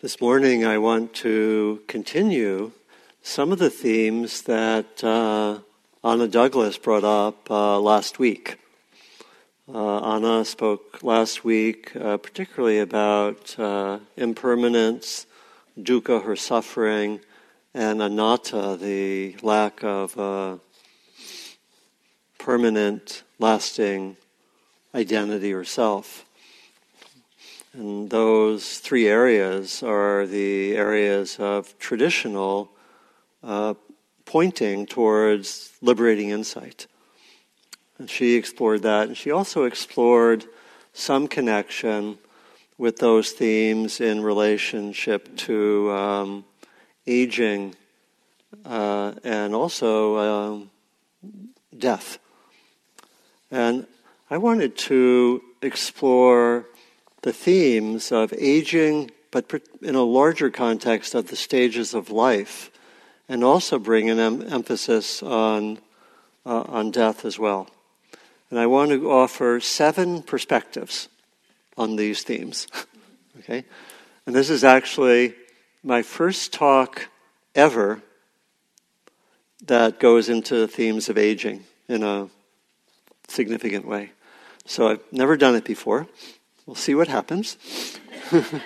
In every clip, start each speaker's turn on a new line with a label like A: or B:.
A: This morning, I want to continue some of the themes that uh, Anna Douglas brought up uh, last week. Uh, Anna spoke last week uh, particularly about uh, impermanence, dukkha, her suffering, and anatta, the lack of uh, permanent, lasting identity or self. And those three areas are the areas of traditional uh, pointing towards liberating insight. And she explored that. And she also explored some connection with those themes in relationship to um, aging uh, and also um, death. And I wanted to explore the themes of aging, but in a larger context of the stages of life, and also bring an em- emphasis on, uh, on death as well. And I want to offer seven perspectives on these themes. okay? And this is actually my first talk ever that goes into the themes of aging in a significant way. So I've never done it before. We'll see what happens.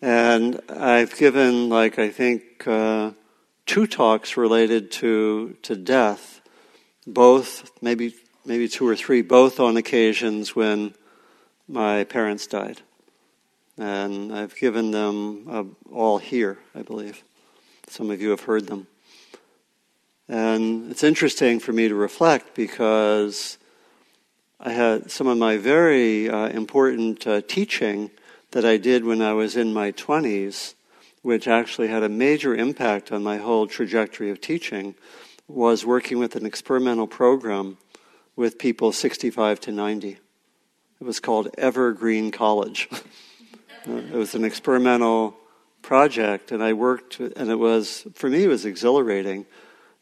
A: and I've given, like, I think, uh, two talks related to, to death, both, maybe, maybe two or three, both on occasions when my parents died. And I've given them uh, all here, I believe. Some of you have heard them. And it's interesting for me to reflect because I had some of my very uh, important uh, teaching that I did when I was in my 20s, which actually had a major impact on my whole trajectory of teaching, was working with an experimental program with people 65 to 90. It was called Evergreen College. uh, it was an experimental project, and I worked, and it was, for me, it was exhilarating.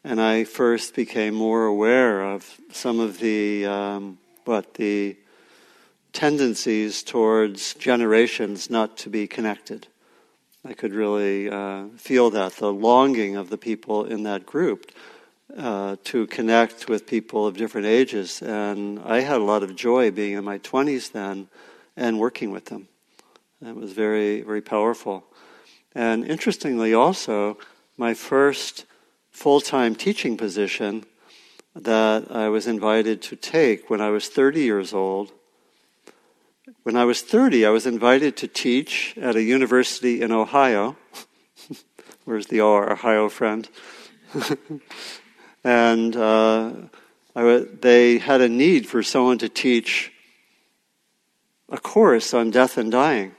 A: And I first became more aware of some of the um, but the tendencies towards generations not to be connected. I could really uh, feel that, the longing of the people in that group uh, to connect with people of different ages. And I had a lot of joy being in my 20s then and working with them. It was very, very powerful. And interestingly, also, my first full time teaching position that I was invited to take when I was 30 years old. When I was 30, I was invited to teach at a university in Ohio. Where's the Ohio friend? and uh, they had a need for someone to teach a course on death and dying,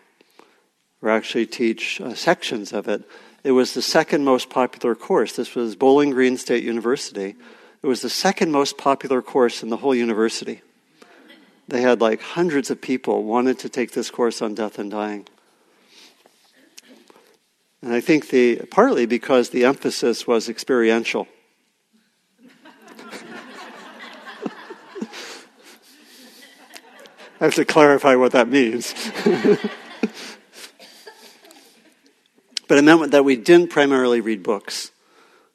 A: or actually teach uh, sections of it. It was the second most popular course. This was Bowling Green State University. It was the second most popular course in the whole university. They had like hundreds of people wanted to take this course on death and dying. And I think the partly because the emphasis was experiential. I have to clarify what that means. but it meant that we didn't primarily read books.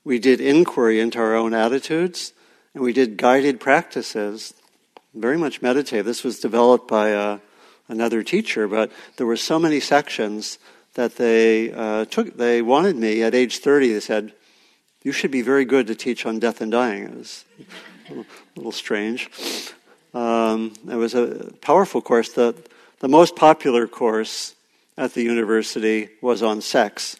A: We did inquiry into our own attitudes, and we did guided practices, very much meditative. This was developed by uh, another teacher, but there were so many sections that they uh, took. They wanted me at age 30. They said, "You should be very good to teach on death and dying." It was a little, strange. Um, it was a powerful course. The, the most popular course at the university was on sex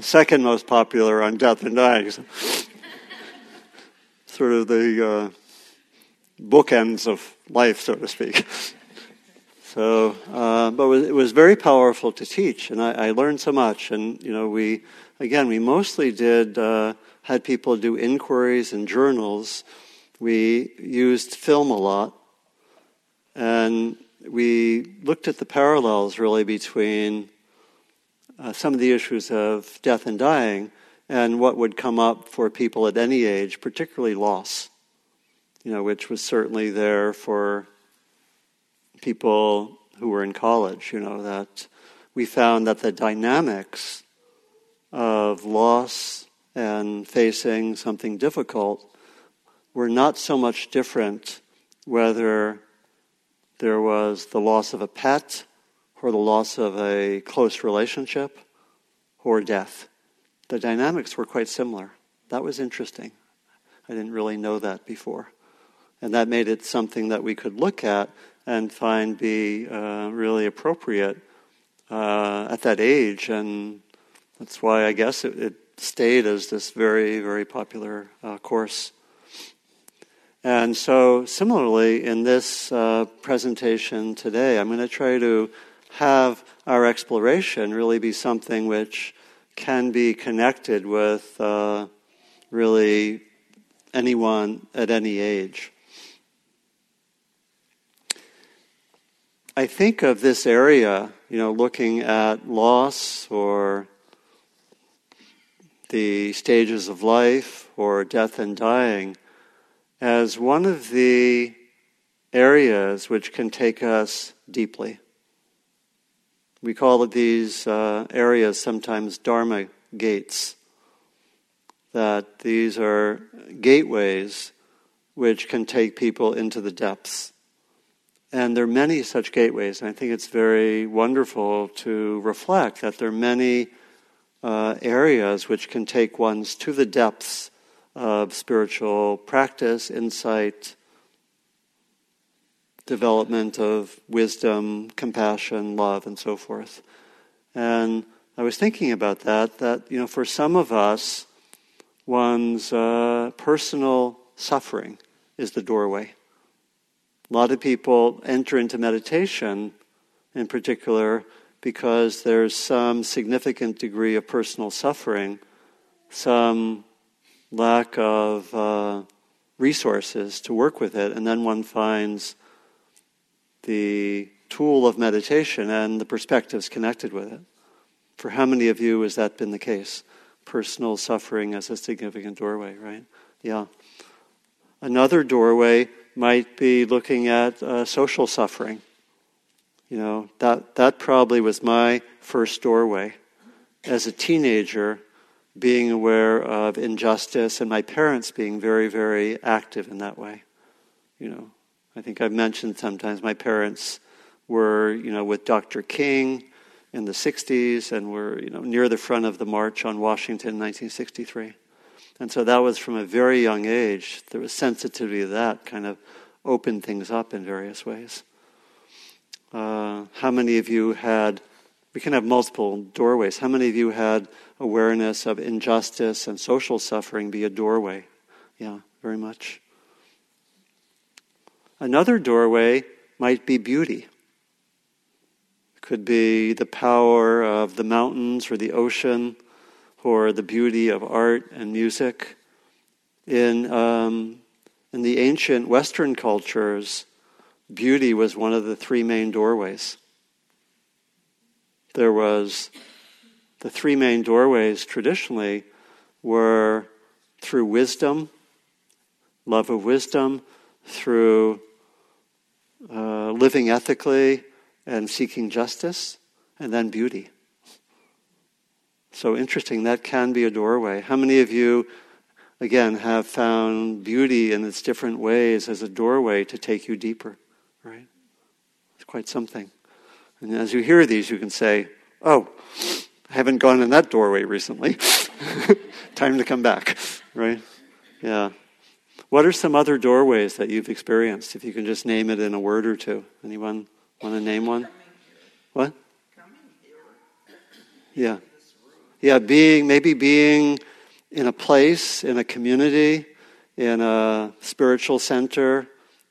A: the second most popular on death and dying. sort of the uh, bookends of life, so to speak. So, uh, but it was very powerful to teach, and I, I, learned so much. And you know, we again, we mostly did uh, had people do inquiries and journals. We used film a lot, and we looked at the parallels really between uh, some of the issues of death and dying and what would come up for people at any age, particularly loss, you know, which was certainly there for people who were in college, you know, that we found that the dynamics of loss and facing something difficult were not so much different whether there was the loss of a pet or the loss of a close relationship or death. The dynamics were quite similar. That was interesting. I didn't really know that before. And that made it something that we could look at and find be uh, really appropriate uh, at that age. And that's why I guess it, it stayed as this very, very popular uh, course. And so, similarly, in this uh, presentation today, I'm going to try to have our exploration really be something which can be connected with uh, really anyone at any age. I think of this area, you know, looking at loss or the stages of life or death and dying as one of the areas which can take us deeply. We call these uh, areas sometimes Dharma gates. That these are gateways which can take people into the depths. And there are many such gateways, and I think it's very wonderful to reflect that there are many uh, areas which can take ones to the depths of spiritual practice, insight, development of wisdom, compassion, love, and so forth. And I was thinking about that, that, you know, for some of us, one's uh, personal suffering is the doorway. A lot of people enter into meditation, in particular, because there's some significant degree of personal suffering, some lack of uh, resources to work with it, and then one finds the tool of meditation and the perspectives connected with it. For how many of you has that been the case? Personal suffering as a significant doorway, right? Yeah. Another doorway might be looking at uh, social suffering. You know, that, that probably was my first doorway. As a teenager, being aware of injustice and my parents being very, very active in that way. You know, I think I've mentioned sometimes my parents were, you know, with Dr. King in the 60s and were, you know, near the front of the march on Washington in 1963. And so that was from a very young age. There was sensitivity to that kind of opened things up in various ways. Uh, how many of you had, we can have multiple doorways. How many of you had awareness of injustice and social suffering be a doorway? Yeah, very much. Another doorway might be beauty. It could be the power of the mountains or the ocean or the beauty of art and music. In, um, in the ancient Western cultures, beauty was one of the three main doorways. There was the three main doorways traditionally were through wisdom, love of wisdom, through uh, living ethically and seeking justice, and then beauty. So interesting, that can be a doorway. How many of you, again, have found beauty in its different ways as a doorway to take you deeper, right? It's quite something. And as you hear these, you can say, oh, I haven't gone in that doorway recently. Time to come back, right? Yeah. What are some other doorways that you've experienced? If you can just name it in a word or two. Anyone want to name one? What? Yeah. Yeah, being, maybe being in a place, in a community, in a spiritual center,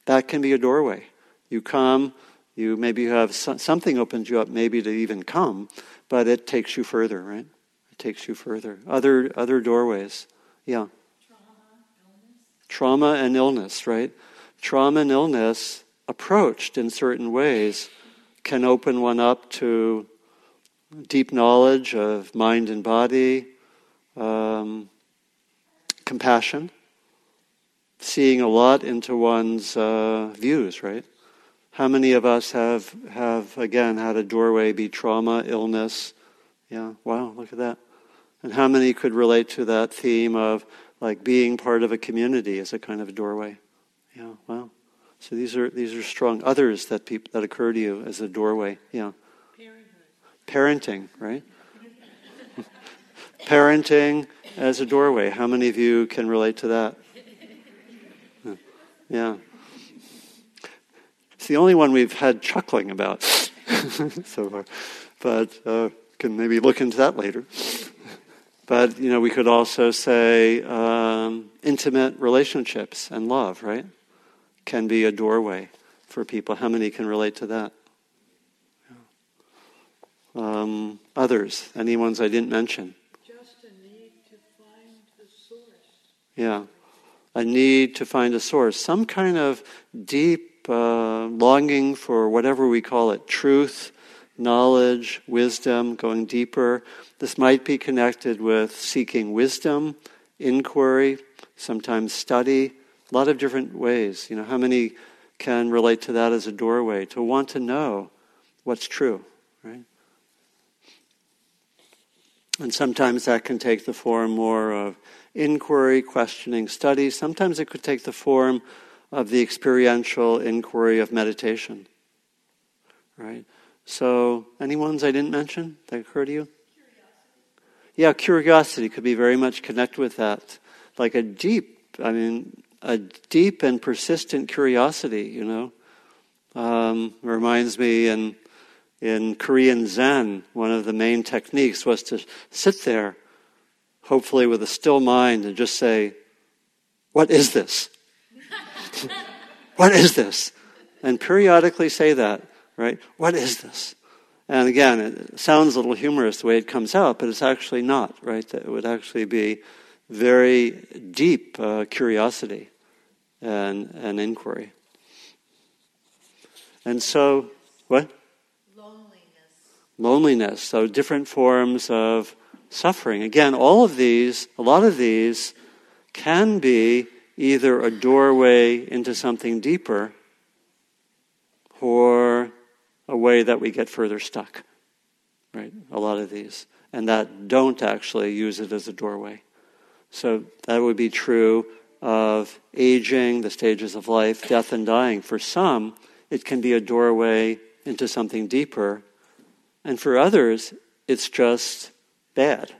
A: that can be a doorway. You come, you maybe you have something opens you up maybe to even come, but it takes you further, right? It takes you further. Other other doorways. Yeah. Trauma, and illness, right? Trauma and illness approached in certain ways can open one up to deep knowledge of mind and body, um, compassion, seeing a lot into one's uh, views, right? How many of us have, have again, had a doorway be trauma, illness? Yeah, wow, look at that. And how many could relate to that theme of like being part of a community as a kind of a doorway? Yeah, wow. So these are these are strong others that people that occur to you as a doorway. Yeah. Parenting, right? Parenting as a doorway. How many of you can relate to that? Yeah. It's the only one we've had chuckling about so far, but uh, can maybe look into that later. But you know, we could also say um, intimate relationships and love, right? Can be a doorway for people. How many can relate to that? Um, others, any ones I didn't mention?
B: Just a need to find the source.
A: Yeah, a need to find a source, some kind of deep uh, longing for whatever we call it truth, knowledge, wisdom, going deeper. This might be connected with seeking wisdom, inquiry, sometimes study, a lot of different ways. You know, how many can relate to that as a doorway to want to know what's true, right? And sometimes that can take the form more of inquiry, questioning, study. Sometimes it could take the form of the experiential inquiry of meditation. Right? So, any ones I didn't mention that occur to you? Curiosity. Yeah, curiosity could be very much connected with that. Like a deep, I mean, a deep and persistent curiosity, you know. Um, reminds me in in Korean Zen, one of the main techniques was to sit there, hopefully with a still mind, and just say, What is this? what is this? And periodically say that, right? What is this? And again, it sounds a little humorous the way it comes out, but it's actually not, right? It would actually be very deep uh, curiosity and, and inquiry. And so, what? Loneliness. Loneliness, so different forms of suffering. Again, all of these, a lot of these, can be either a doorway into something deeper or a way that we get further stuck. Right? A lot of these. And that don't actually use it as a doorway. So that would be true of aging, the stages of life, death, and dying. For some, it can be a doorway into something deeper and for others, it's just bad.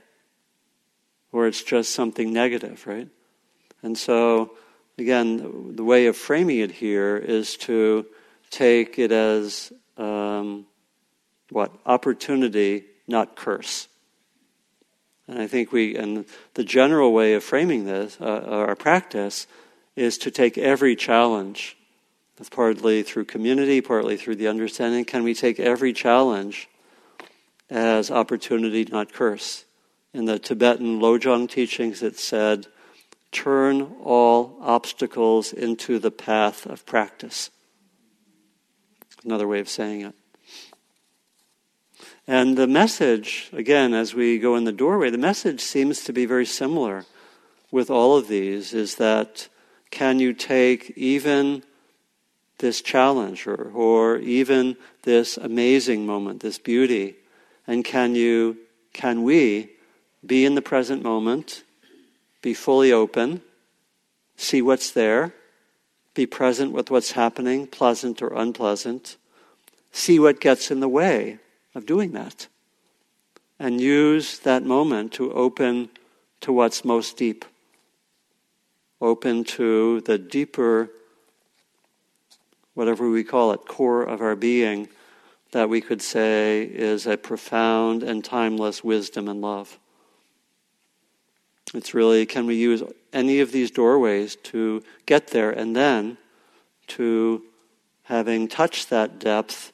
A: Or it's just something negative, right? And so, again, the way of framing it here is to take it as um, what? Opportunity, not curse. And I think we, and the general way of framing this, uh, our practice, is to take every challenge. That's partly through community, partly through the understanding. Can we take every challenge as opportunity, not curse. In the Tibetan Lojong teachings, it said, turn all obstacles into the path of practice. Another way of saying it. And the message, again, as we go in the doorway, the message seems to be very similar with all of these is that can you take even this challenge or, or even this amazing moment, this beauty, and can you, can we be in the present moment, be fully open, see what's there, be present with what's happening, pleasant or unpleasant, see what gets in the way of doing that, and use that moment to open to what's most deep, open to the deeper, whatever we call it, core of our being that we could say is a profound and timeless wisdom and love. It's really, can we use any of these doorways to get there and then to, having touched that depth,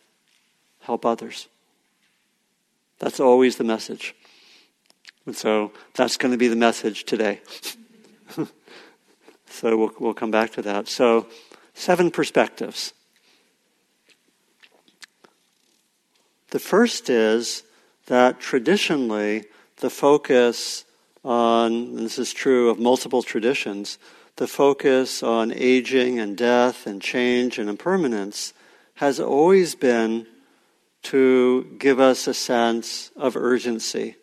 A: help others? That's always the message. And so that's going to be the message today. so we'll, we'll come back to that. So, seven perspectives. The first is that traditionally the focus on, this is true of multiple traditions, the focus on aging and death and change and impermanence has always been to give us a sense of urgency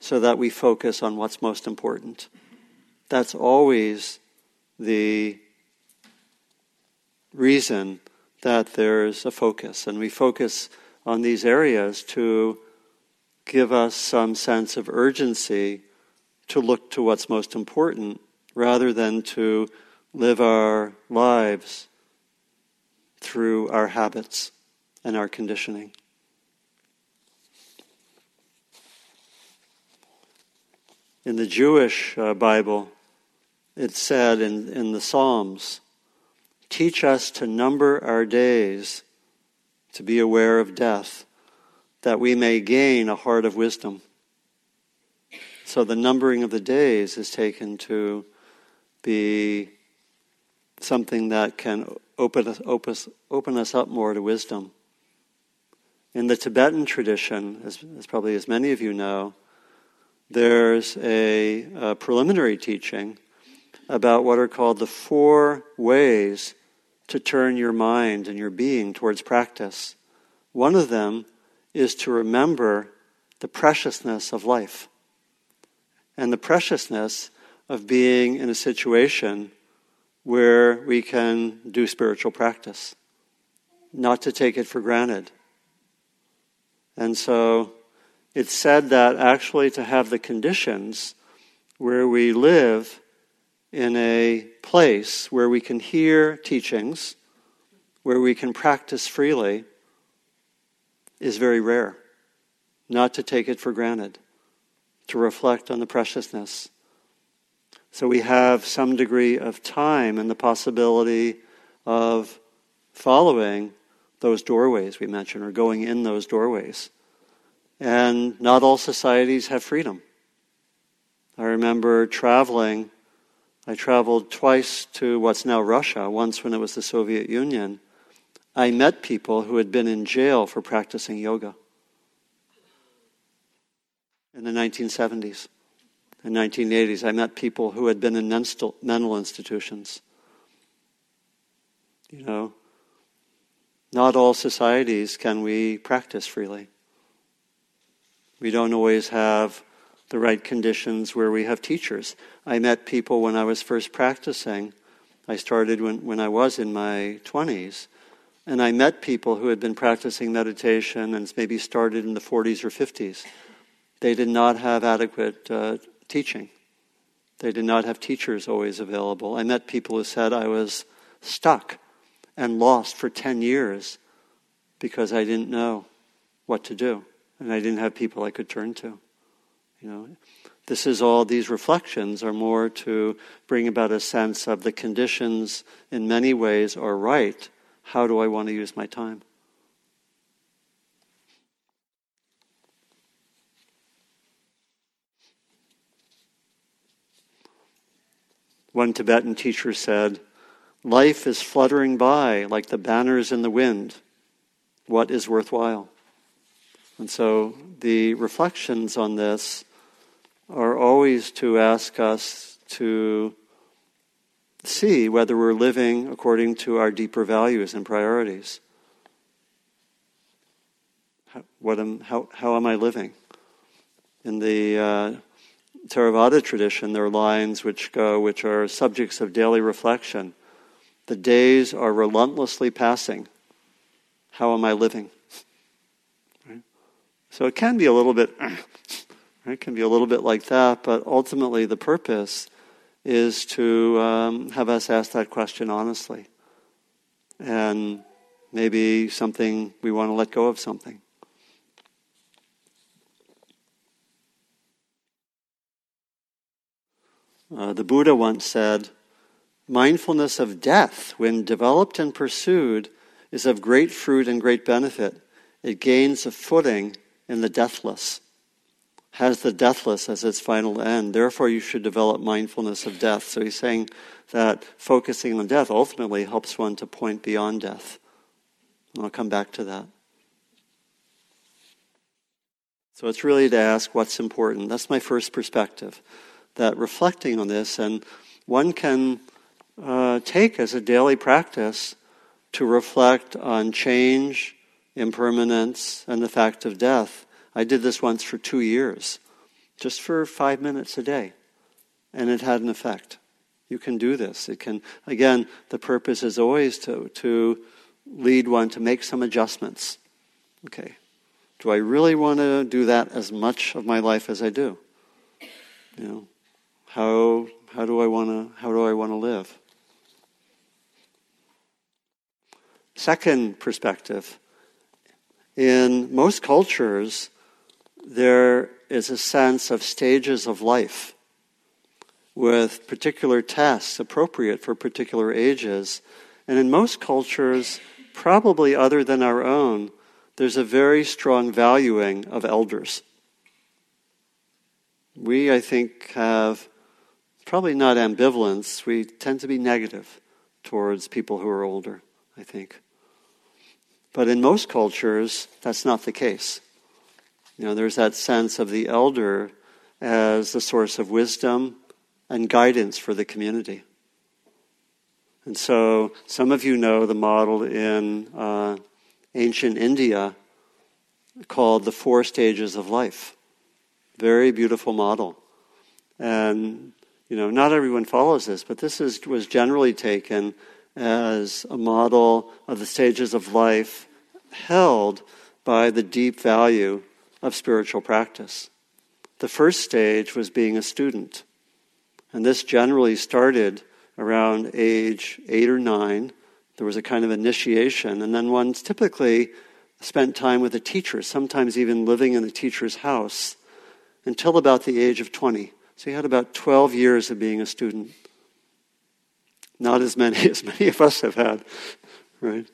A: so that we focus on what's most important. That's always the reason that there's a focus. And we focus on these areas to give us some sense of urgency to look to what's most important rather than to live our lives through our habits and our conditioning. In the Jewish uh, Bible, it said in, in the Psalms, Teach us to number our days, to be aware of death, that we may gain a heart of wisdom. So the numbering of the days is taken to be something that can open us, open us, open us up more to wisdom. In the Tibetan tradition, as, as probably as many of you know, there's a, a preliminary teaching about what are called the four ways to turn your mind and your being towards practice. One of them is to remember the preciousness of life and the preciousness of being in a situation where we can do spiritual practice, not to take it for granted. And so it's said that actually to have the conditions where we live in a place where we can hear teachings, where we can practice freely, is very rare. Not to take it for granted, to reflect on the preciousness. So we have some degree of time and the possibility of following those doorways we mentioned, or going in those doorways. And not all societies have freedom. I remember traveling I traveled twice to what's now Russia, once when it was the Soviet Union. I met people who had been in jail for practicing yoga in the 1970s and 1980s. I met people who had been in mental institutions. You know, not all societies can we practice freely. We don't always have the right conditions where we have teachers. I met people when I was first practicing. I started when, when I was in my 20s. And I met people who had been practicing meditation and maybe started in the 40s or 50s. They did not have adequate uh, teaching. They did not have teachers always available. I met people who said I was stuck and lost for 10 years because I didn't know what to do and I didn't have people I could turn to. You know, this is all, these reflections are more to bring about a sense of the conditions in many ways are right. How do I want to use my time? One Tibetan teacher said, Life is fluttering by like the banners in the wind. What is worthwhile? And so the reflections on this are always to ask us to see whether we're living according to our deeper values and priorities. How, what am, how, how am I living? In the uh, Theravada tradition, there are lines which go, which are subjects of daily reflection. The days are relentlessly passing. How am I living? Right? So it can be a little bit It can be a little bit like that, but ultimately the purpose is to um, have us ask that question honestly. And maybe something we want to let go of something. Uh, the Buddha once said, Mindfulness of death, when developed and pursued, is of great fruit and great benefit. It gains a footing in the deathless has the deathless as its final end. Therefore, you should develop mindfulness of death. So he's saying that focusing on death ultimately helps one to point beyond death. And I'll come back to that. So it's really to ask what's important. That's my first perspective. That reflecting on this, and one can uh, take as a daily practice to reflect on change, impermanence, and the fact of death. I did this once for two years, just for five minutes a day, and it had an effect. You can do this. It can, again, the purpose is always to, to lead one to make some adjustments. Okay, do I really want to do that as much of my life as I do? You know, how, how do I want to, how do I want to live? Second perspective. In most cultures, there is a sense of stages of life with particular tasks appropriate for particular ages. And in most cultures, probably other than our own, there's a very strong valuing of elders. We, I think, have probably not ambivalence, we tend to be negative towards people who are older, I think. But in most cultures, that's not the case. You know, there's that sense of the elder as the source of wisdom, and guidance for the community. And so, some of you know the model in uh, ancient India called the Four Stages of Life. Very beautiful model. And, you know, not everyone follows this, but this is, was generally taken as a model of the stages of life held by the deep value of spiritual practice. The first stage was being a student. And this generally started around age eight or nine. There was a kind of initiation, and then one typically spent time with a teacher, sometimes even living in the teacher's house, until about the age of 20. So he had about 12 years of being a student. Not as many as many of us have had, right?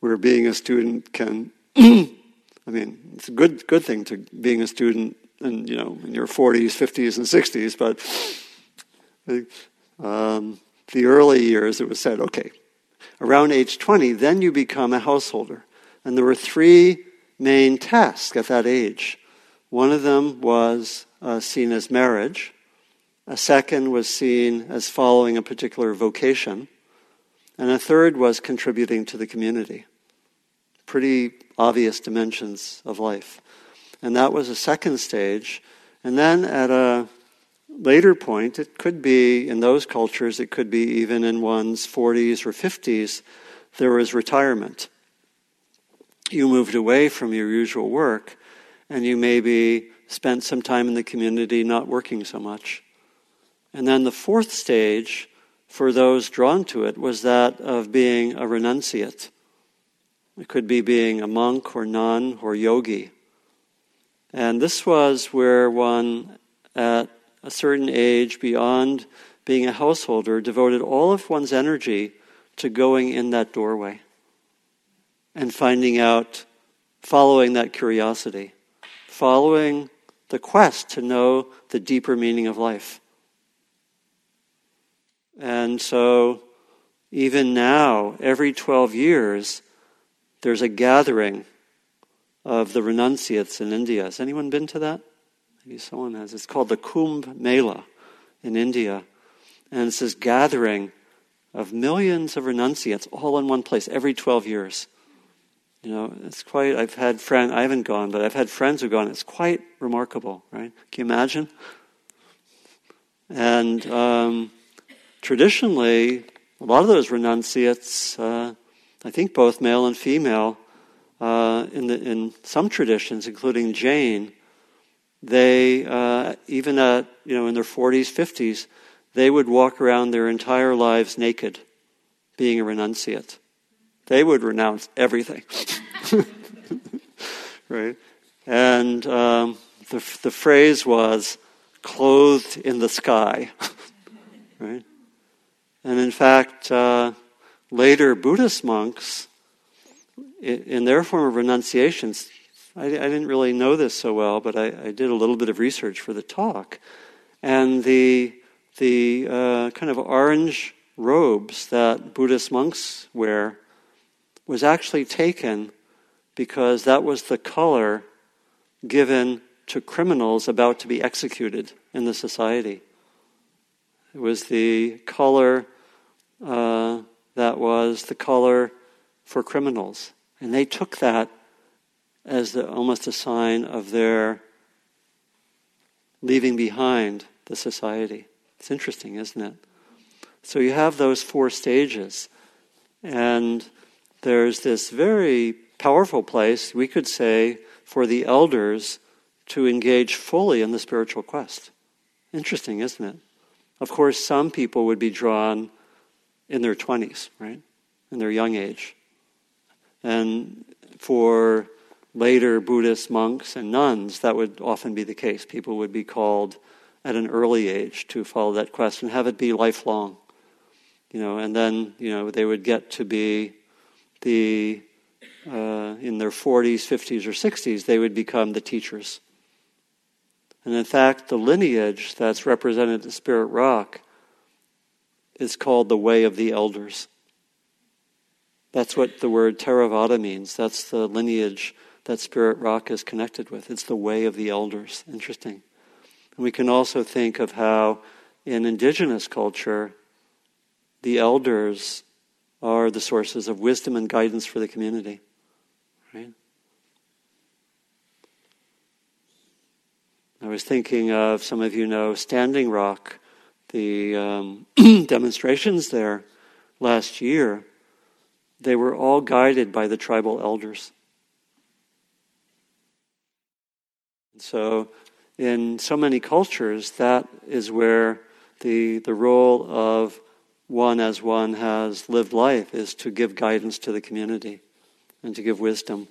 A: Where being a student can, I mean, it's a good, good thing to being a student and you know in your 40s, 50s, and 60s, but um, the early years it was said, okay, around age 20, then you become a householder, and there were three main tasks at that age. One of them was uh, seen as marriage. A second was seen as following a particular vocation. And a third was contributing to the community. Pretty obvious dimensions of life. And that was a second stage. And then at a later point, it could be in those cultures, it could be even in one's 40s or 50s, there was retirement. You moved away from your usual work, and you maybe spent some time in the community not working so much. And then the fourth stage, for those drawn to it, was that of being a renunciate. It could be being a monk or nun or yogi. And this was where one, at a certain age, beyond being a householder, devoted all of one's energy to going in that doorway and finding out, following that curiosity, following the quest to know the deeper meaning of life. And so, even now, every 12 years, there's a gathering of the renunciates in India. Has anyone been to that? Maybe someone has. It's called the Kumbh Mela in India. And it's this gathering of millions of renunciates all in one place every 12 years. You know, it's quite, I've had friends, I haven't gone, but I've had friends who've gone. It's quite remarkable, right? Can you imagine? And um, traditionally, a lot of those renunciates, uh, I think both male and female, uh, in, the, in some traditions, including Jain, they, uh, even at, you know, in their 40s, 50s, they would walk around their entire lives naked, being a renunciate. They would renounce everything. right? And um, the, the phrase was, clothed in the sky. right? And in fact, uh, later Buddhist monks in their form of renunciations, I, I, didn't really know this so well, but I, I, did a little bit of research for the talk. And the, the uh, kind of orange robes that Buddhist monks wear was actually taken because that was the color given to criminals about to be executed in the society. It was the color uh, that was the color for criminals. And they took that as the, almost a sign of their leaving behind the society. It's interesting, isn't it? So you have those four stages. And there's this very powerful place, we could say, for the elders to engage fully in the spiritual quest. Interesting, isn't it? Of course, some people would be drawn in their 20s, right? In their young age. And for later Buddhist monks and nuns, that would often be the case. People would be called at an early age to follow that quest and have it be lifelong. You know, and then, you know, they would get to be the, uh, in their 40s, 50s, or 60s, they would become the teachers. And in fact, the lineage that's represented at Spirit Rock is called the Way of the Elders. That's what the word Theravada means. That's the lineage that Spirit Rock is connected with. It's the Way of the Elders. Interesting. And we can also think of how in indigenous culture, the elders are the sources of wisdom and guidance for the community. I was thinking of some of you know Standing Rock, the um, demonstrations there last year. They were all guided by the tribal elders. So, in so many cultures, that is where the, the role of one as one has lived life is to give guidance to the community and to give wisdom.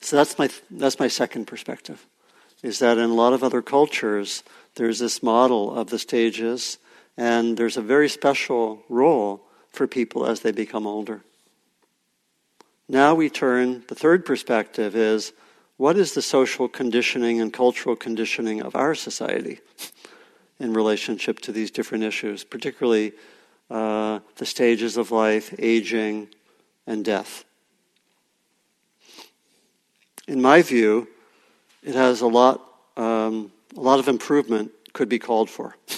A: So that's my, that's my second perspective, is that in a lot of other cultures, there's this model of the stages, and there's a very special role for people as they become older. Now we turn, the third perspective is what is the social conditioning and cultural conditioning of our society in relationship to these different issues, particularly uh, the stages of life, aging, and death? In my view, it has a lot, um, a lot of improvement could be called for.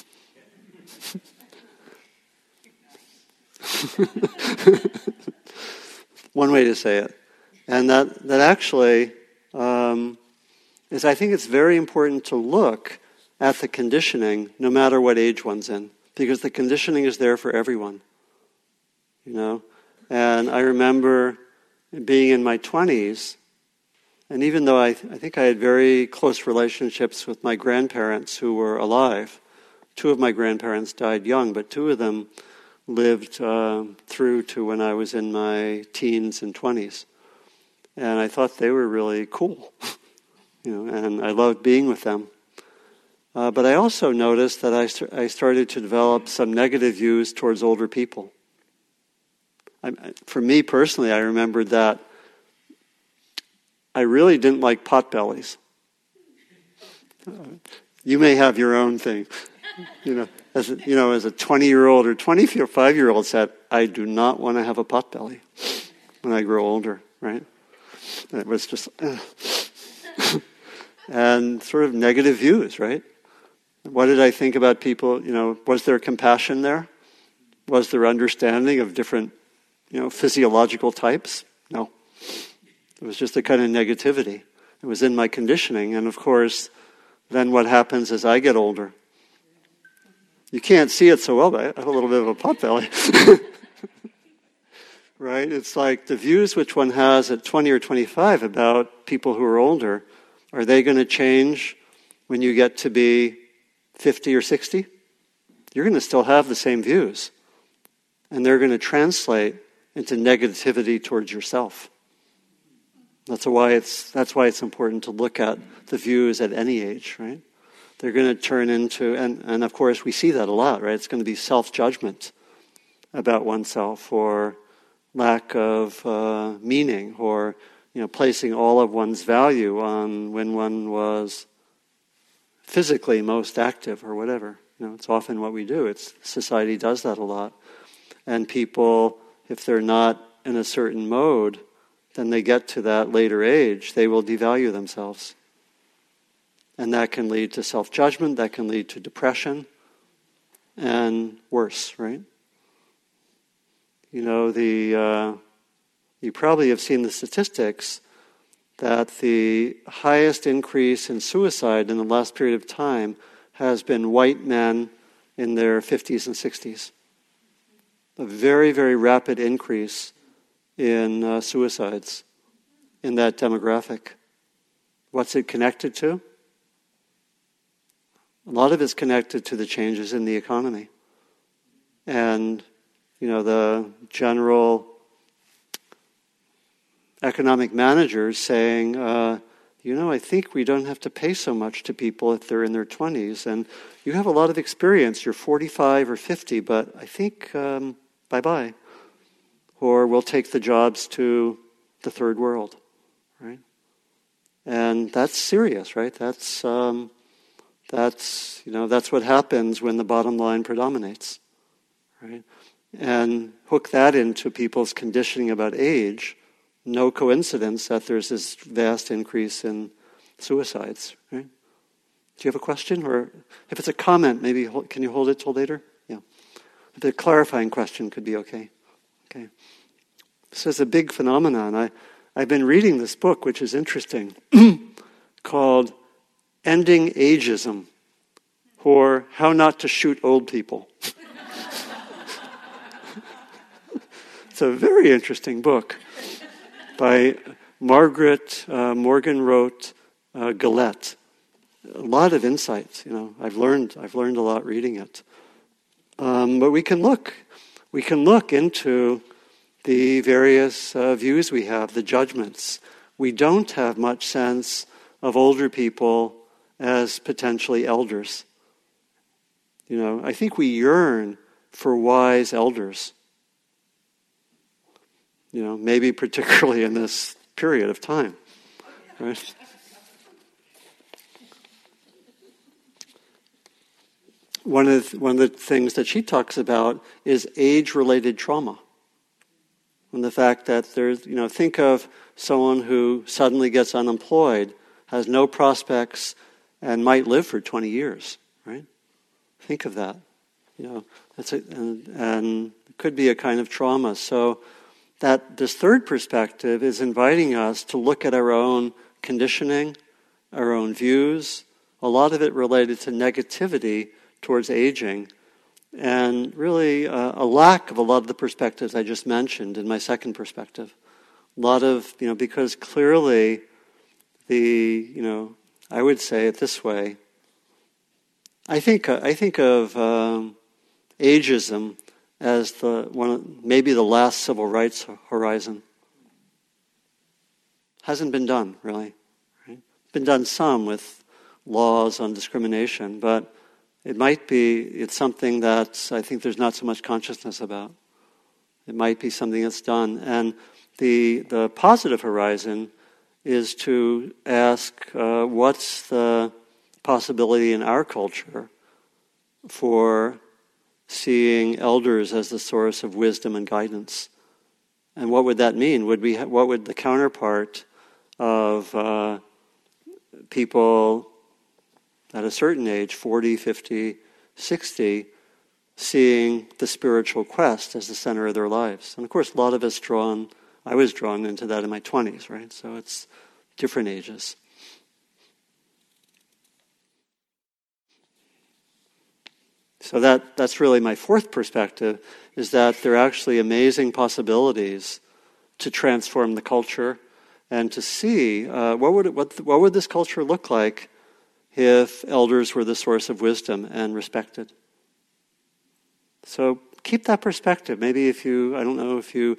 A: One way to say it. And that, that actually um, is, I think it's very important to look at the conditioning no matter what age one's in, because the conditioning is there for everyone. You know? And I remember being in my 20s and even though I, th- I think I had very close relationships with my grandparents who were alive, two of my grandparents died young, but two of them lived uh, through to when I was in my teens and 20s. And I thought they were really cool, you know, and I loved being with them. Uh, but I also noticed that I, st- I started to develop some negative views towards older people. I, for me personally, I remembered that I really didn't like potbellies. You may have your own thing. You know, as a, you know, as a 20 year old or 25 year old said, I do not want to have a potbelly when I grow older, right? And it was just, uh. and sort of negative views, right? What did I think about people? You know, was there compassion there? Was there understanding of different, you know, physiological types? No. It was just a kind of negativity. It was in my conditioning. And of course, then what happens as I get older? You can't see it so well, but I have a little bit of a pot belly. right? It's like the views which one has at 20 or 25 about people who are older, are they going to change when you get to be 50 or 60? You're going to still have the same views. And they're going to translate into negativity towards yourself. That's why it's, that's why it's important to look at the views at any age, right? They're going to turn into, and, and of course we see that a lot, right? It's going to be self judgment about oneself or lack of uh, meaning or you know, placing all of one's value on when one was physically most active or whatever. You know, it's often what we do. It's society does that a lot. And people, if they're not in a certain mode, then they get to that later age, they will devalue themselves. And that can lead to self judgment, that can lead to depression, and worse, right? you know, the, uh, you probably have seen the statistics that the highest increase in suicide in the last period of time has been white men in their 50s and 60s. A very, very rapid increase in uh, suicides in that demographic. What's it connected to? A lot of it's connected to the changes in the economy. And, you know, the general economic managers saying, uh, you know, I think we don't have to pay so much to people if they're in their 20s. And you have a lot of experience. You're 45 or 50, but I think um, bye bye. Or we'll take the jobs to the third world, right? And that's serious, right? That's, um, that's, you know, that's what happens when the bottom line predominates, right? And hook that into people's conditioning about age no coincidence that there's this vast increase in suicides. Right? Do you have a question? Or if it's a comment, maybe can you hold it till later? Yeah. A clarifying question could be okay. Okay. This is a big phenomenon. I, I've been reading this book, which is interesting, called Ending Ageism, or How Not to Shoot Old People. it's a very interesting book by Margaret uh, Morganroth uh. A lot of insights, you know. I've learned, I've learned a lot reading it. Um, but we can look, we can look into the various uh, views we have, the judgments. We don't have much sense of older people as potentially elders. You know, I think we yearn for wise elders you know, maybe particularly in this period of time, right? One of, the, one of the things that she talks about is age related trauma. And the fact that there's, you know, think of someone who suddenly gets unemployed, has no prospects, and might live for 20 years, right? Think of that. You know, that's a, and, and it could be a kind of trauma. So, that this third perspective is inviting us to look at our own conditioning, our own views, a lot of it related to negativity towards aging, and really uh, a lack of a lot of the perspectives I just mentioned in my second perspective. A lot of, you know, because clearly the, you know, I would say it this way. I think, I think of um, ageism as the one, maybe the last civil rights horizon. Hasn't been done, really. Right? Been done some with laws on discrimination, but it might be, it's something that I think there's not so much consciousness about. It might be something that's done. And the, the positive horizon is to ask uh, what's the possibility in our culture for seeing elders as the source of wisdom and guidance. And what would that mean? Would we, what would the counterpart of uh, people at a certain age, 40, 50, 60, seeing the spiritual quest as the center of their lives? And of course, a lot of us drawn, I was drawn into that in my 20s, right? So it's different ages. So that, that's really my fourth perspective, is that there are actually amazing possibilities to transform the culture and to see uh, what, would it, what, what would this culture look like if elders were the source of wisdom and respected. So keep that perspective. Maybe if you, I don't know, if you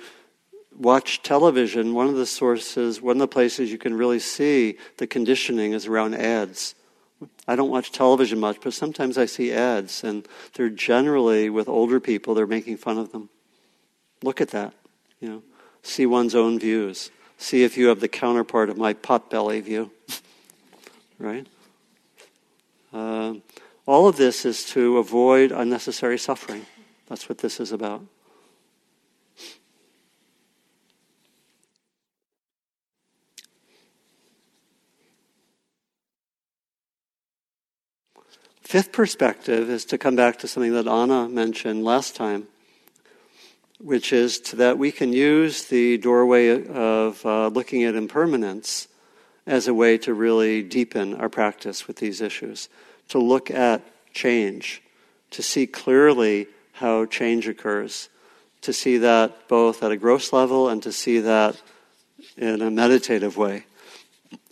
A: watch television, one of the sources, one of the places you can really see the conditioning is around ads. I don't watch television much, but sometimes I see ads, and they're generally with older people. They're making fun of them. Look at that. You know, see one's own views. See if you have the counterpart of my potbelly view. right? Uh, all of this is to avoid unnecessary suffering. That's what this is about. Fifth perspective is to come back to something that Anna mentioned last time. which is that we can use the doorway of uh, looking at impermanence as a way to really deepen our practice with these issues, to look at change, to see clearly how change occurs, to see that both at a gross level and to see that in a meditative way.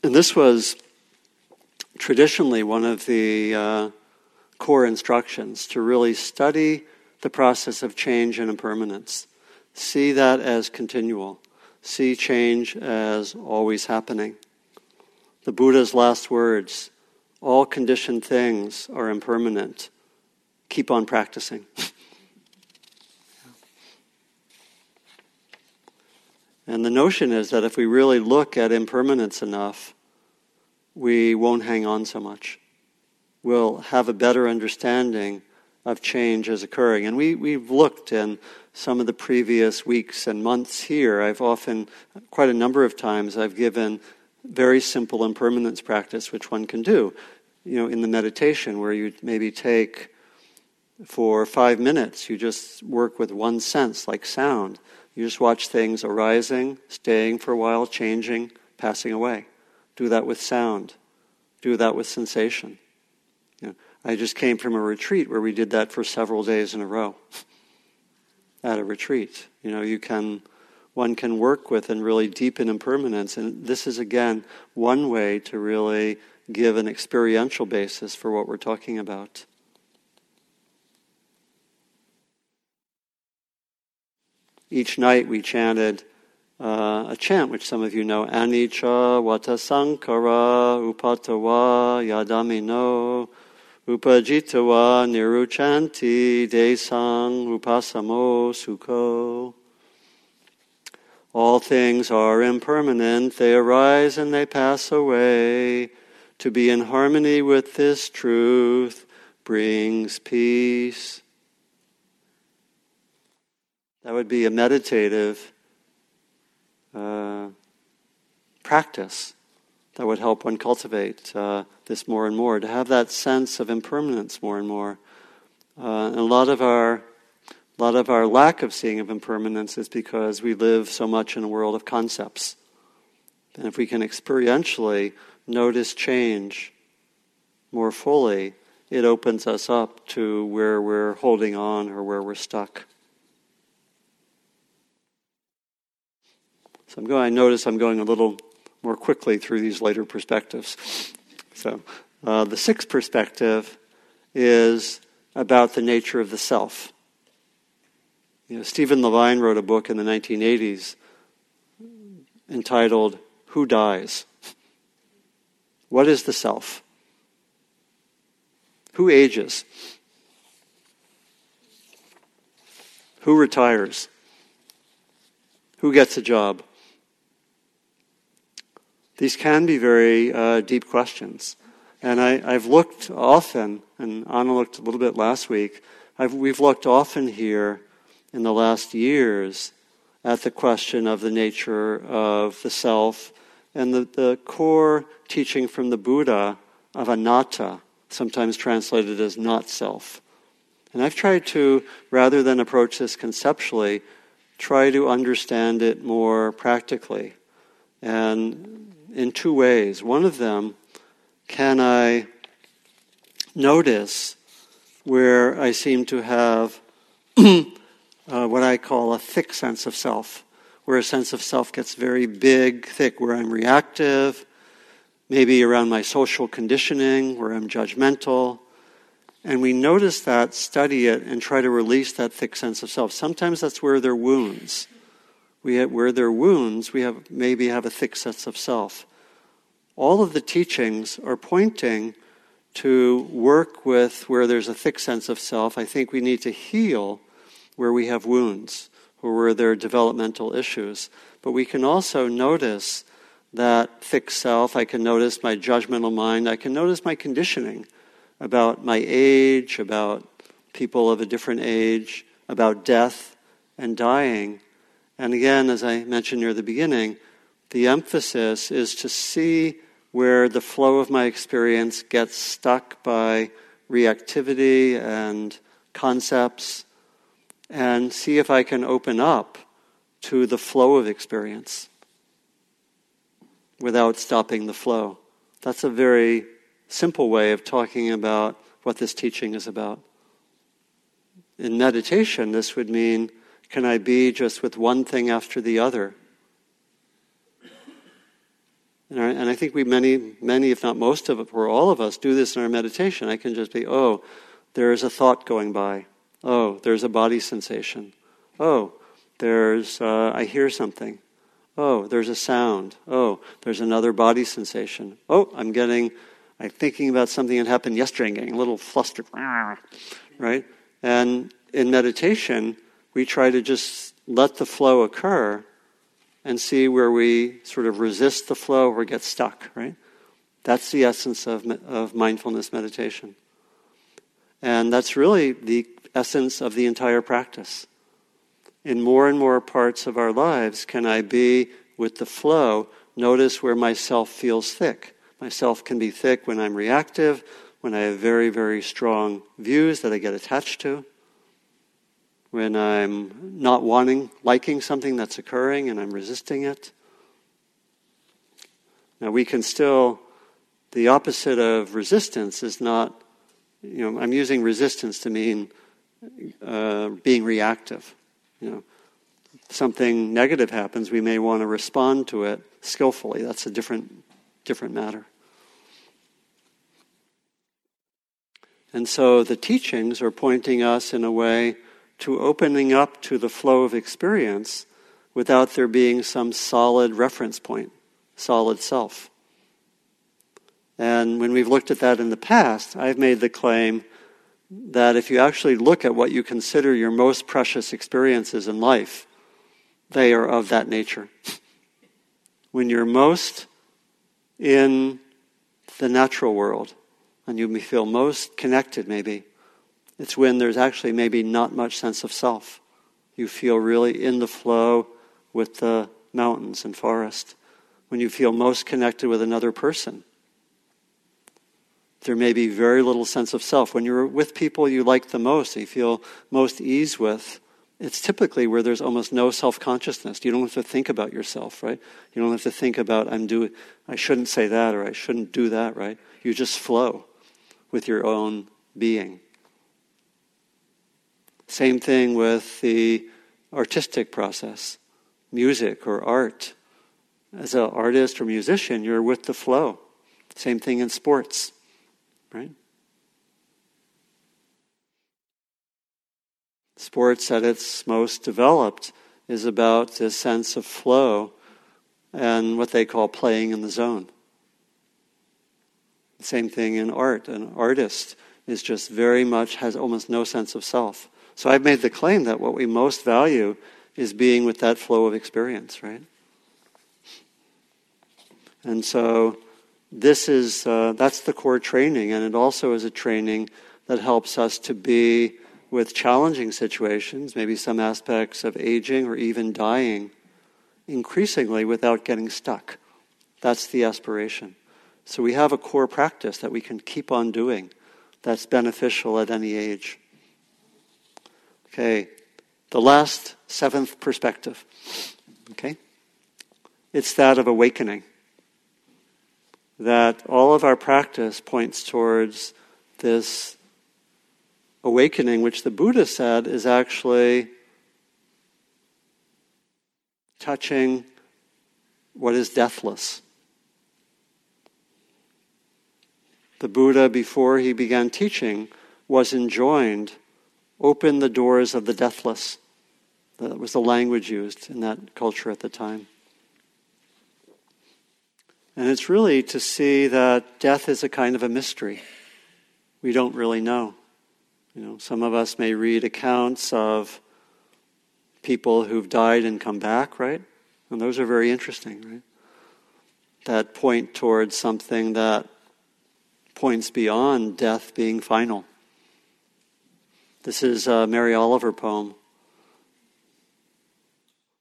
A: And this was traditionally one of the uh, core instructions to really study the process of change and impermanence. See that as continual. See change as always happening. The Buddha's last words all conditioned things are impermanent. Keep on practicing. and the notion is that if we really look at impermanence enough, we won't hang on so much. We'll have a better understanding of change as occurring. And we, we've looked in some of the previous weeks and months here. I've often, quite a number of times, I've given very simple impermanence practice, which one can do. You know, in the meditation, where you maybe take for five minutes, you just work with one sense, like sound. You just watch things arising, staying for a while, changing, passing away. Do that with sound. Do that with sensation. You know, I just came from a retreat where we did that for several days in a row. At a retreat, you know, you can one can work with and really deepen impermanence. And this is again one way to really give an experiential basis for what we're talking about. Each night we chanted uh, a chant which some of you know Anicca Vata Sankhara Upatawa Yadamino Uppajjitva Nirujjhanti Desang Upasamo Sukho. All things are impermanent, they arise and they pass away. To be in harmony with this truth brings peace. That would be a meditative uh, practice that would help one cultivate uh, this more and more, to have that sense of impermanence more and more. Uh, and a lot of our a lot of our lack of seeing of impermanence is because we live so much in a world of concepts. And if we can experientially notice change more fully, it opens us up to where we're holding on or where we're stuck. So I'm going, I notice I'm going a little more quickly through these later perspectives. So uh, the sixth perspective is about the nature of the self. You know, Stephen Levine wrote a book in the 1980s entitled Who Dies? What is the self? Who ages? Who retires? Who gets a job? These can be very uh, deep questions. And I, have looked often, and Anna looked a little bit last week, I've, we've looked often here in the last years at the question of the nature of the self and the, the core teaching from the Buddha of anatta, sometimes translated as not self. And I've tried to, rather than approach this conceptually, try to understand it more practically. And in two ways. One of them, can I notice where I seem to have uh, what I call a thick sense of self, where a sense of self gets very big, thick, where I'm reactive, maybe around my social conditioning, where I'm judgmental. And we notice that, study it, and try to release that thick sense of self. Sometimes that's where there are wounds we have, where there are wounds, we have maybe have a thick sense of self. All of the teachings are pointing to work with where there's a thick sense of self. I think we need to heal where we have wounds or where there are developmental issues. But we can also notice that thick self. I can notice my judgmental mind. I can notice my conditioning about my age, about people of a different age, about death and dying. And again, as I mentioned near the beginning, the emphasis is to see where the flow of my experience gets stuck by reactivity and concepts, and see if I can open up to the flow of experience without stopping the flow. That's a very simple way of talking about what this teaching is about. In meditation, this would mean can I be just with one thing after the other? And, I think we, many, many, if not most of it, or all of us, do this in our meditation. I can just be, oh, there is a thought going by. Oh, there's a body sensation. Oh, there's, uh, I hear something. Oh, there's a sound. Oh, there's another body sensation. Oh, I'm getting, I'm thinking about something that happened yesterday and getting a little flustered. Right? And in meditation, we try to just let the flow occur and see where we sort of resist the flow or get stuck, right? That's the essence of, of mindfulness meditation. And that's really the essence of the entire practice. In more and more parts of our lives, can I be with the flow? Notice where myself feels thick. Myself can be thick when I'm reactive, when I have very, very strong views that I get attached to when I'm not wanting, liking something that's occurring and I'm resisting it. Now, we can still, the opposite of resistance is not, you know, I'm using resistance to mean uh, being reactive. You know, something negative happens, we may want to respond to it skillfully. That's a different, different matter. And so the teachings are pointing us in a way to opening up to the flow of experience without there being some solid reference point, solid self. And when we've looked at that in the past, I've made the claim that if you actually look at what you consider your most precious experiences in life, they are of that nature. when you're most in the natural world and you feel most connected, maybe, it's when there's actually maybe not much sense of self. You feel really in the flow with the mountains and forest. When you feel most connected with another person, there may be very little sense of self. When you're with people you like the most, you feel most ease with, it's typically where there's almost no self-consciousness. You don't have to think about yourself, right? You don't have to think about I'm doing I shouldn't say that or I shouldn't do that, right? You just flow with your own being. Same thing with the artistic process, music or art. As an artist or musician, you're with the flow. Same thing in sports, right? Sports at its most developed is about this sense of flow and what they call playing in the zone. Same thing in art. An artist is just very much, has almost no sense of self. So I've made the claim that what we most value is being with that flow of experience, right? And so this is uh, that's the core training, and it also is a training that helps us to be with challenging situations, maybe some aspects of aging or even dying, increasingly without getting stuck. That's the aspiration. So we have a core practice that we can keep on doing that's beneficial at any age. Okay, the last seventh perspective. Okay? It's that of awakening. That all of our practice points towards this awakening, which the Buddha said is actually touching what is deathless. The Buddha, before he began teaching, was enjoined open the doors of the deathless. That was the language used in that culture at the time. And it's really to see that death is a kind of a mystery. We don't really know. You know, some of us may read accounts of people who've died and come back, right? And those are very interesting, right? That point towards something that points beyond death being final. This is a Mary Oliver poem.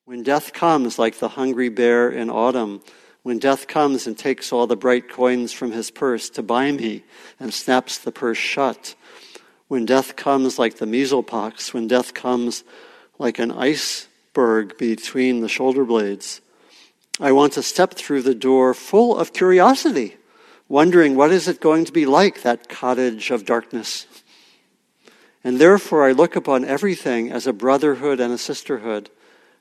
A: When death comes like the hungry bear in autumn, when death comes and takes all the bright coins from his purse to buy me and snaps the purse shut, when death comes like the measles pox, when death comes like an iceberg between the shoulder blades, I want to step through the door full of curiosity, wondering what is it going to be like, that cottage of darkness. And therefore, I look upon everything as a brotherhood and a sisterhood,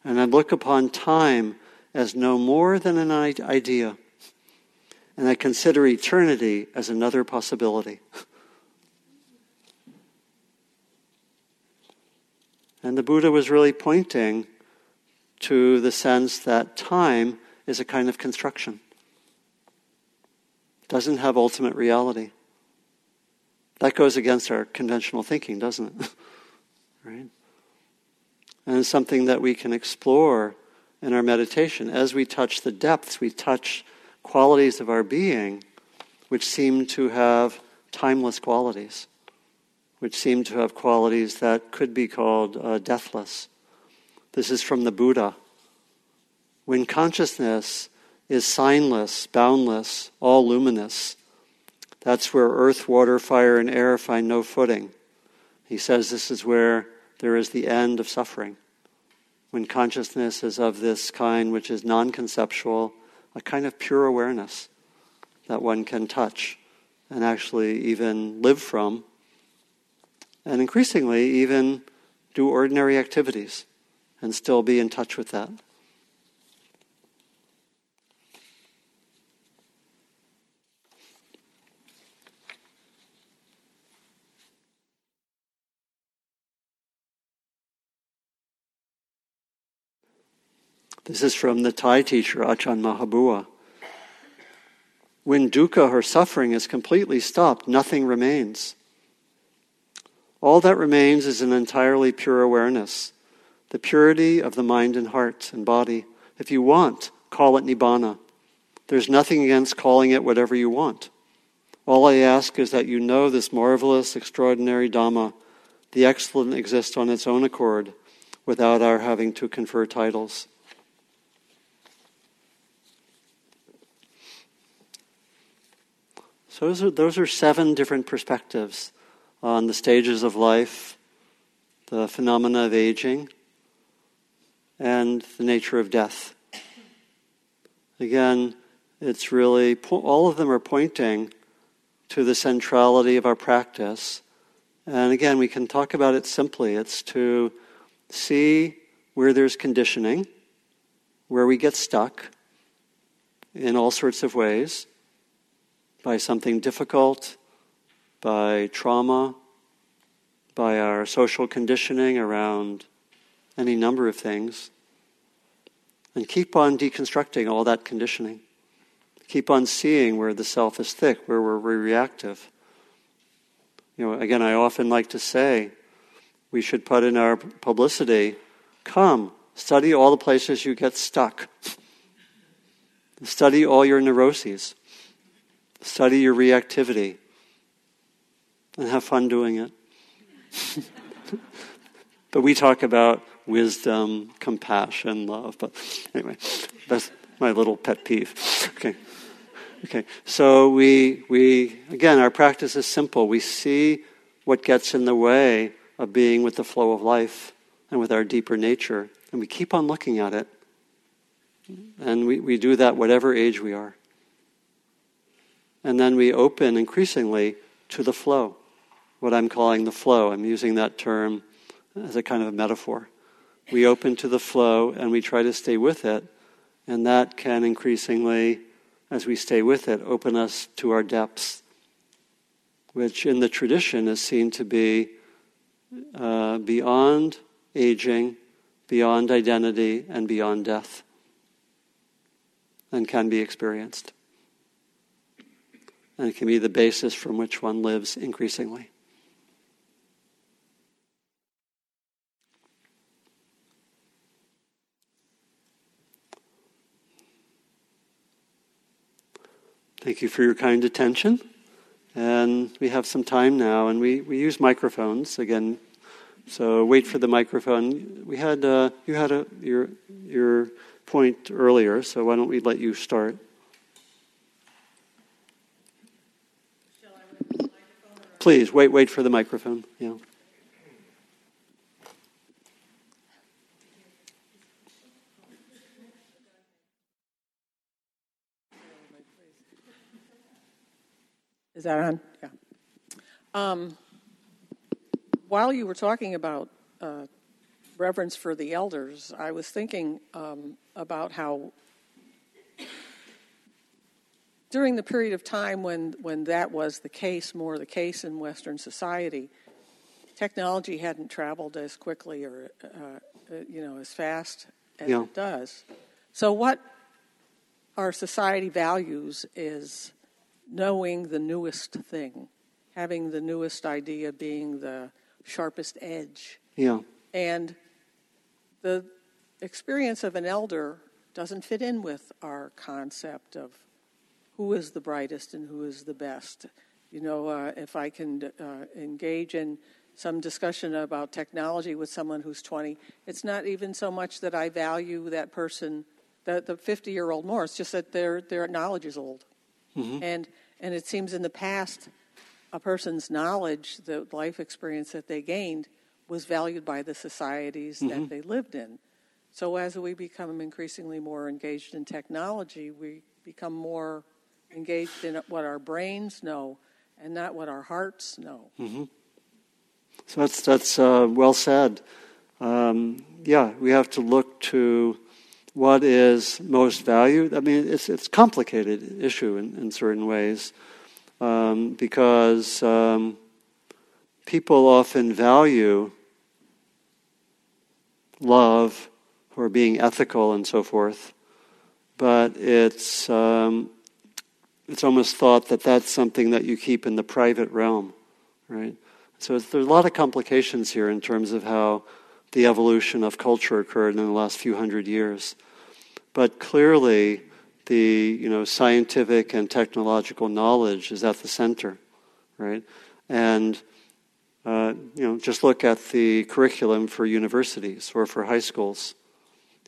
A: and I look upon time as no more than an idea. And I consider eternity as another possibility. And the Buddha was really pointing to the sense that time is a kind of construction. Doesn't have ultimate reality. That goes against our conventional thinking, doesn't it? right? And it's something that we can explore in our meditation. As we touch the depths, we touch qualities of our being which seem to have timeless qualities which seem to have qualities that could be called uh, deathless. This is from the Buddha. When consciousness is signless, boundless, all luminous, that's where earth, water, fire, and air find no footing. He says this is where there is the end of suffering. When consciousness is of this kind, which is non conceptual, a kind of pure awareness that one can touch and actually even live from and increasingly even do ordinary activities and still be in touch with that. This is from the Thai teacher, Ajahn Maha Bua. When dukkha or suffering is completely stopped, nothing remains. All that remains is an entirely pure awareness, the purity of the mind and heart and body. If you want, call it Nibbana. There's nothing against calling it whatever you want. All I ask is that you know this marvelous, extraordinary Dhamma, the excellent exists on its own accord without our having to confer titles. So those are, those are seven different perspectives on the stages of life, the phenomena of aging, and the nature of death. Again, it's really, all of them are pointing to the centrality of our practice. And again, we can talk about it simply. It's to see where there's conditioning, where we get stuck in all sorts of ways by something difficult, by trauma, by our social conditioning around any number of things, and keep on deconstructing all that conditioning. Keep on seeing where the self is thick, where we're reactive. You know, again, I often like to say we should put in our publicity come, study all the places you get stuck. study all your neuroses. Study your reactivity and have fun doing it. but we talk about wisdom, compassion, love. But anyway, that's my little pet peeve. Okay. Okay. So we we again our practice is simple. We see what gets in the way of being with the flow of life and with our deeper nature. And we keep on looking at it. And we, we do that whatever age we are. And then we open increasingly to the flow what I'm calling the flow. I'm using that term as a kind of a metaphor. We open to the flow and we try to stay with it, and that can increasingly, as we stay with it, open us to our depths, which in the tradition is seen to be uh, beyond aging, beyond identity, and beyond death, and can be experienced. And it can be the basis from which one lives increasingly. Thank you for your kind attention. And we have some time now, and we, we use microphones again. So wait for the microphone. We had uh, you had a, your your point earlier, so why don't we let you start? Please wait. Wait for the microphone. Yeah.
C: Is that on? Yeah. Um, while you were talking about uh, reverence for the elders, I was thinking um, about how during the period of time when, when that was the case, more the case in Western society, technology hadn't traveled as quickly or uh, uh, you know as fast as
A: Yeah.
C: it does. So what our society values is knowing the newest thing, having the newest idea being the sharpest edge.
A: Yeah.
C: And the experience of an elder doesn't fit in with our concept of who is the brightest and who is the best. You know, uh, if I can uh, engage in some discussion about technology with someone who's 20, it's not even so much that I value that person, the, the 50 year old more, it's just that their, their knowledge is old. And, and it seems in the past, a person's knowledge, the life experience that they gained, was valued by the societies that they lived in. So as we become increasingly more engaged in technology, we become more engaged in what our brains know and not what our hearts know.
A: So that's that's uh, well said. Um, yeah, we have to look to what is most valued. I mean, it's it's complicated issue in, in certain ways um, because um, people often value love or being ethical and so forth, but it's um, it's almost thought that that's something that you keep in the private realm, right? So there's a lot of complications here in terms of how the evolution of culture occurred in the last few hundred years. But clearly, the you know scientific and technological knowledge is at the center, right? And uh, you know, just look at the curriculum for universities or for high schools,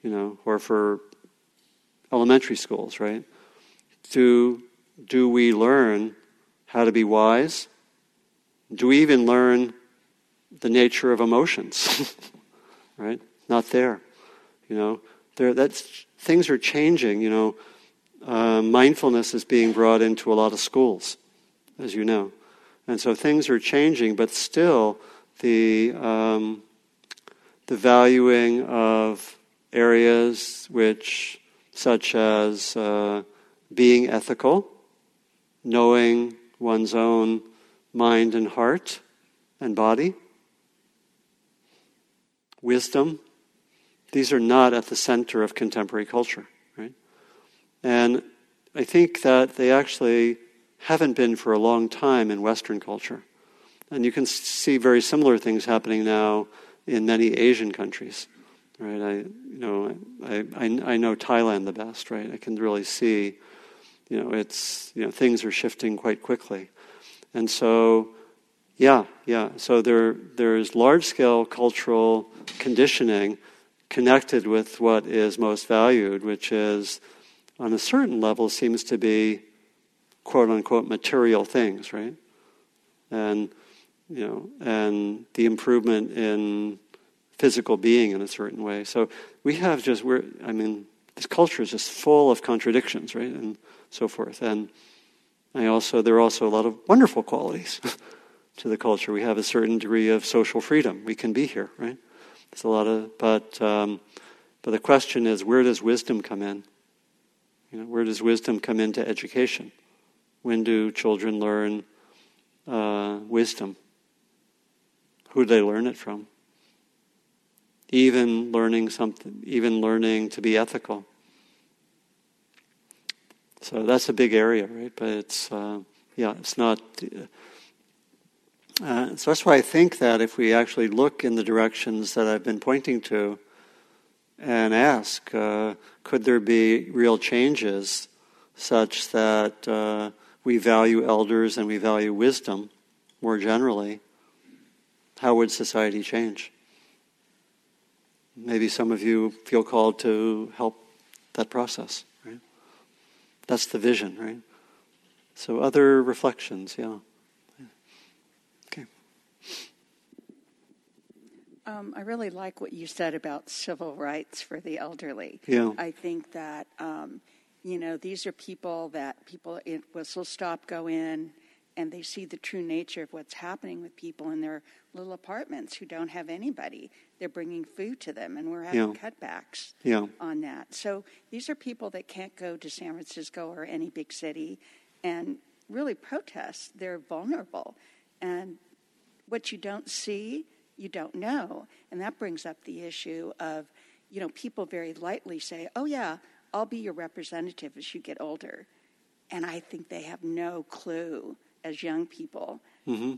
A: you know, or for elementary schools, right? Do do we learn how to be wise? Do we even learn the nature of emotions? right? Not there. You know, there. That's things are changing. You know, uh, mindfulness is being brought into a lot of schools, as you know, and so things are changing. But still, the um, the valuing of areas which, such as uh, being ethical, knowing one's own mind and heart and body, wisdom, these are not at the center of contemporary culture, right? And I think that they actually haven't been for a long time in Western culture. And you can see very similar things happening now in many Asian countries, right? I, you know, I, I, I know Thailand the best, right? I can really see, you know, it's, you know, things are shifting quite quickly. And so, yeah, yeah. So there, there's large scale cultural conditioning connected with what is most valued, which is, on a certain level, seems to be quote unquote material things, right? And, you know, and the improvement in physical being in a certain way. So we have just, we're, I mean, this culture is just full of contradictions, right? And so forth. And I also, there are also a lot of wonderful qualities to the culture. We have a certain degree of social freedom. We can be here, right? There's a lot of, but, um, but the question is, where does wisdom come in? You know, where does wisdom come into education? When do children learn uh, wisdom? Who do they learn it from? Even learning something, even learning to be ethical. So that's a big area, right? But it's, uh, yeah, it's not. Uh, so that's why I think that if we actually look in the directions that I've been pointing to and ask, uh, could there be real changes such that uh, we value elders and we value wisdom more generally? How would society change? Maybe some of you feel called to help that process? That's the vision, right? So, other reflections, yeah. Okay.
D: Um, I really like what you said about civil rights for the elderly.
A: Yeah.
D: I think that, um, you know, these are people that people whistle stop go in and they see the true nature of what's happening with people in their little apartments who don't have anybody. They're bringing food to them, and we're having
A: Yeah.
D: cutbacks
A: Yeah.
D: on that. So these are people that can't go to San Francisco or any big city and really protest. They're vulnerable. And what you don't see, you don't know. And that brings up the issue of, you know, people very lightly say, oh, yeah, I'll be your representative as you get older. And I think they have no clue as young people
A: hmm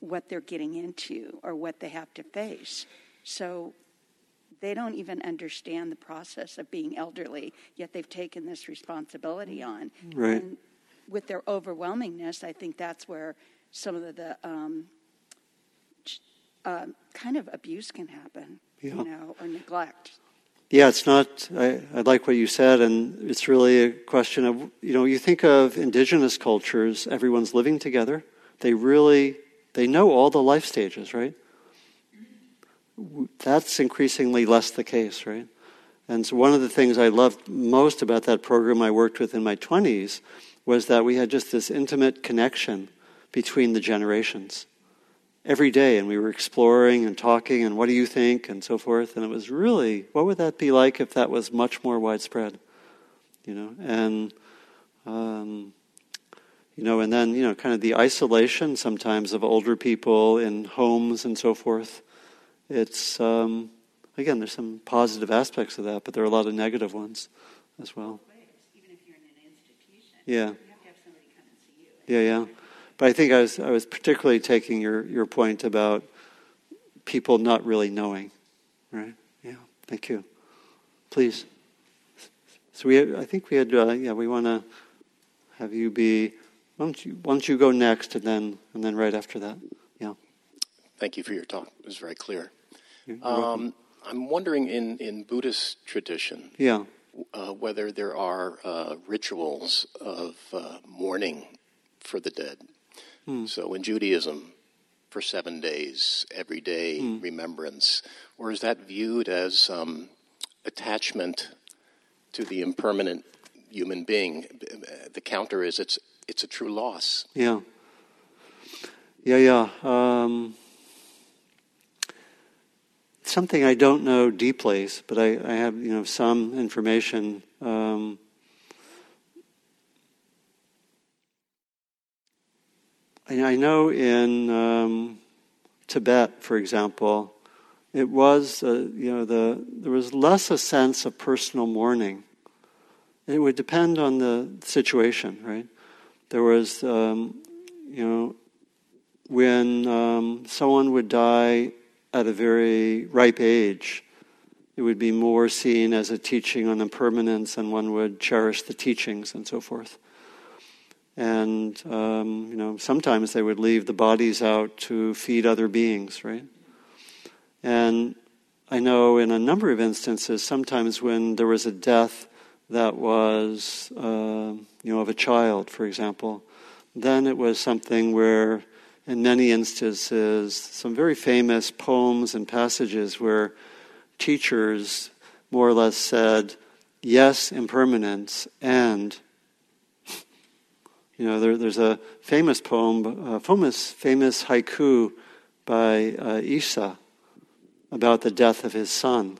D: what they're getting into or what they have to face. So they don't even understand the process of being elderly, yet they've taken this responsibility on.
A: Right.
D: And with their overwhelmingness, I think that's where some of the um, um kind of abuse can happen,
A: Yeah.
D: you know, or neglect.
A: Yeah, it's not. I, I like what you said, and it's really a question of you know you think of indigenous cultures, everyone's living together. They really they know all the life stages, right? That's increasingly less the case, right? And so one of the things I loved most about that program I worked with in my twenties was that we had just this intimate connection between the generations every day and we were exploring and talking and what do you think and so forth and it was really what would that be like if that was much more widespread you know and um, you know and then you know kind of the isolation sometimes of older people in homes and so forth it's um, again there's some positive aspects of that but there are a lot of negative ones as well
D: Even if you're in an institution,
A: yeah
D: you have to have somebody come and see you.
A: yeah, yeah. But I think I was I was particularly taking your, your point about people not really knowing, right? Yeah. Thank you. Please. So we had, I think we had uh, yeah we want to have you be why don't you why don't you go next and then and then right after that yeah
E: Thank you for your talk. It was very clear. Um, I'm wondering in, in Buddhist tradition
A: yeah
E: uh, whether there are uh, rituals of uh, mourning for the dead. So in Judaism, for seven days, every day remembrance, or is that viewed as um, attachment to the impermanent human being? The counter is it's it's a true loss.
A: Yeah. Yeah, yeah. Um, something I don't know deeply, but I, I have you know some information. Um, I, know in um, Tibet, for example, it was uh, you know the there was less a sense of personal mourning. It would depend on the situation, right? There was, um, you know, when um, someone would die at a very ripe age, it would be more seen as a teaching on impermanence, and one would cherish the teachings and so forth. And um, you know, sometimes they would leave the bodies out to feed other beings, right? And I know in a number of instances, sometimes when there was a death that was, uh, you know, of a child, for example, then it was something where, in many instances, some very famous poems and passages where teachers more or less said, yes, impermanence, and, you know, there, there's a famous poem, a famous, famous haiku by uh, Issa about the death of his son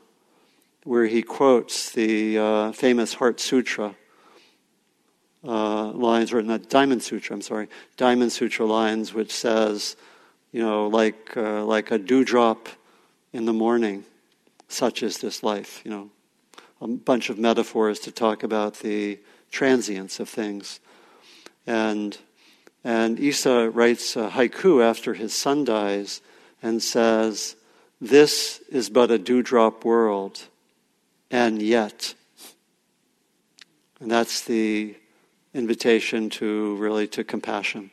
A: where he quotes the uh, famous Heart Sutra uh, lines, or not Diamond Sutra, I'm sorry, Diamond Sutra lines, which says, you know, like, uh, like a dewdrop in the morning, such is this life, you know, a bunch of metaphors to talk about the transience of things. And, and Issa writes a haiku after his son dies and says, This is but a dewdrop world and yet. And that's the invitation to really to compassion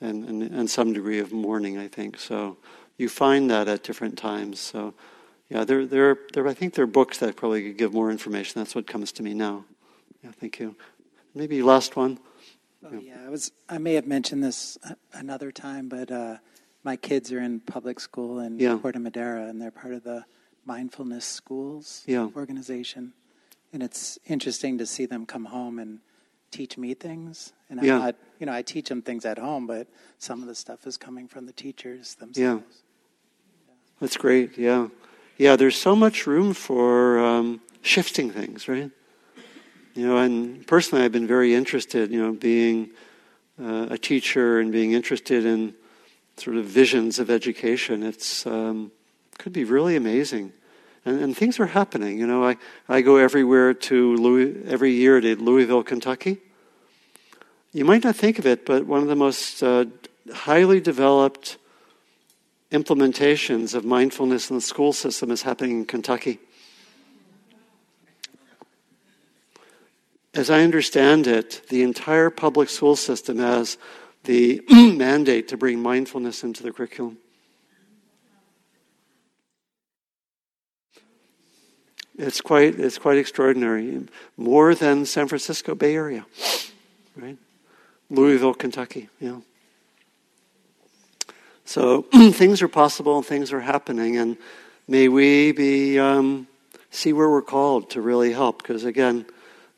A: and, and, and some degree of mourning, I think. So you find that at different times. So yeah, there, there, there, I think there are books that probably could give more information. That's what comes to me now. Yeah, thank you. Maybe last one.
F: Oh, yeah, I was. I may have mentioned this another time, but uh, my kids are in public school in
A: Yeah.
F: Corte Madera, and they're part of the Mindfulness Schools
A: Yeah.
F: organization. And it's interesting to see them come home and teach me things. And I'm
A: Yeah.
F: not, you know, I teach them things at home, but some of the stuff is coming from the teachers
A: Yeah.
F: themselves.
A: That's great. Yeah, yeah. There's so much room for um, shifting things, right? You know, and personally, I've been very interested. You know, being uh, a teacher and being interested in sort of visions of education. It's um, could be really amazing, and, and things are happening. You know, I I go everywhere to Louis every year to Louisville, Kentucky. You might not think of it, but one of the most uh, highly developed implementations of mindfulness in the school system is happening in Kentucky. As I understand it, the entire public school system has the mandate to bring mindfulness into the curriculum. It's quite, it's quite extraordinary. More than San Francisco Bay Area, right? Louisville, Kentucky, yeah. So things are possible and things are happening, and may we be um, see where we're called to really help. Because again,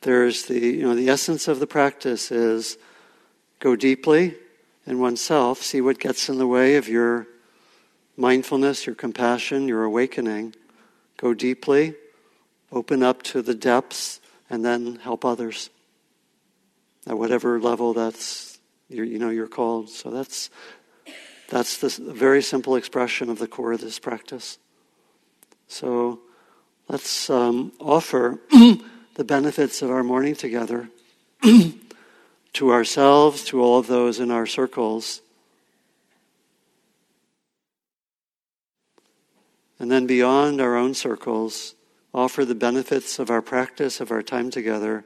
A: there's the you know the essence of the practice is go deeply in oneself, see what gets in the way of your mindfulness, your compassion, your awakening. Go deeply, open up to the depths, and then help others at whatever level that's you you know you're called. So that's that's the very simple expression of the core of this practice. So let's um, offer the benefits of our morning together to ourselves, to all of those in our circles. And then beyond our own circles, offer the benefits of our practice, of our time together,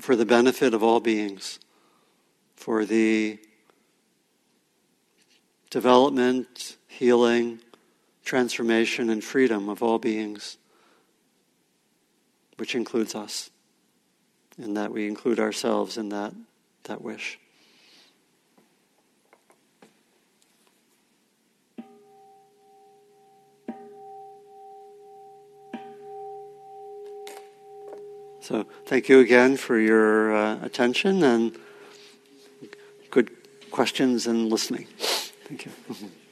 A: for the benefit of all beings for the development, healing, transformation, and freedom of all beings, which includes us, and that we include ourselves in that, that wish. So, thank you again for your uh, attention and good questions and listening. Thank you.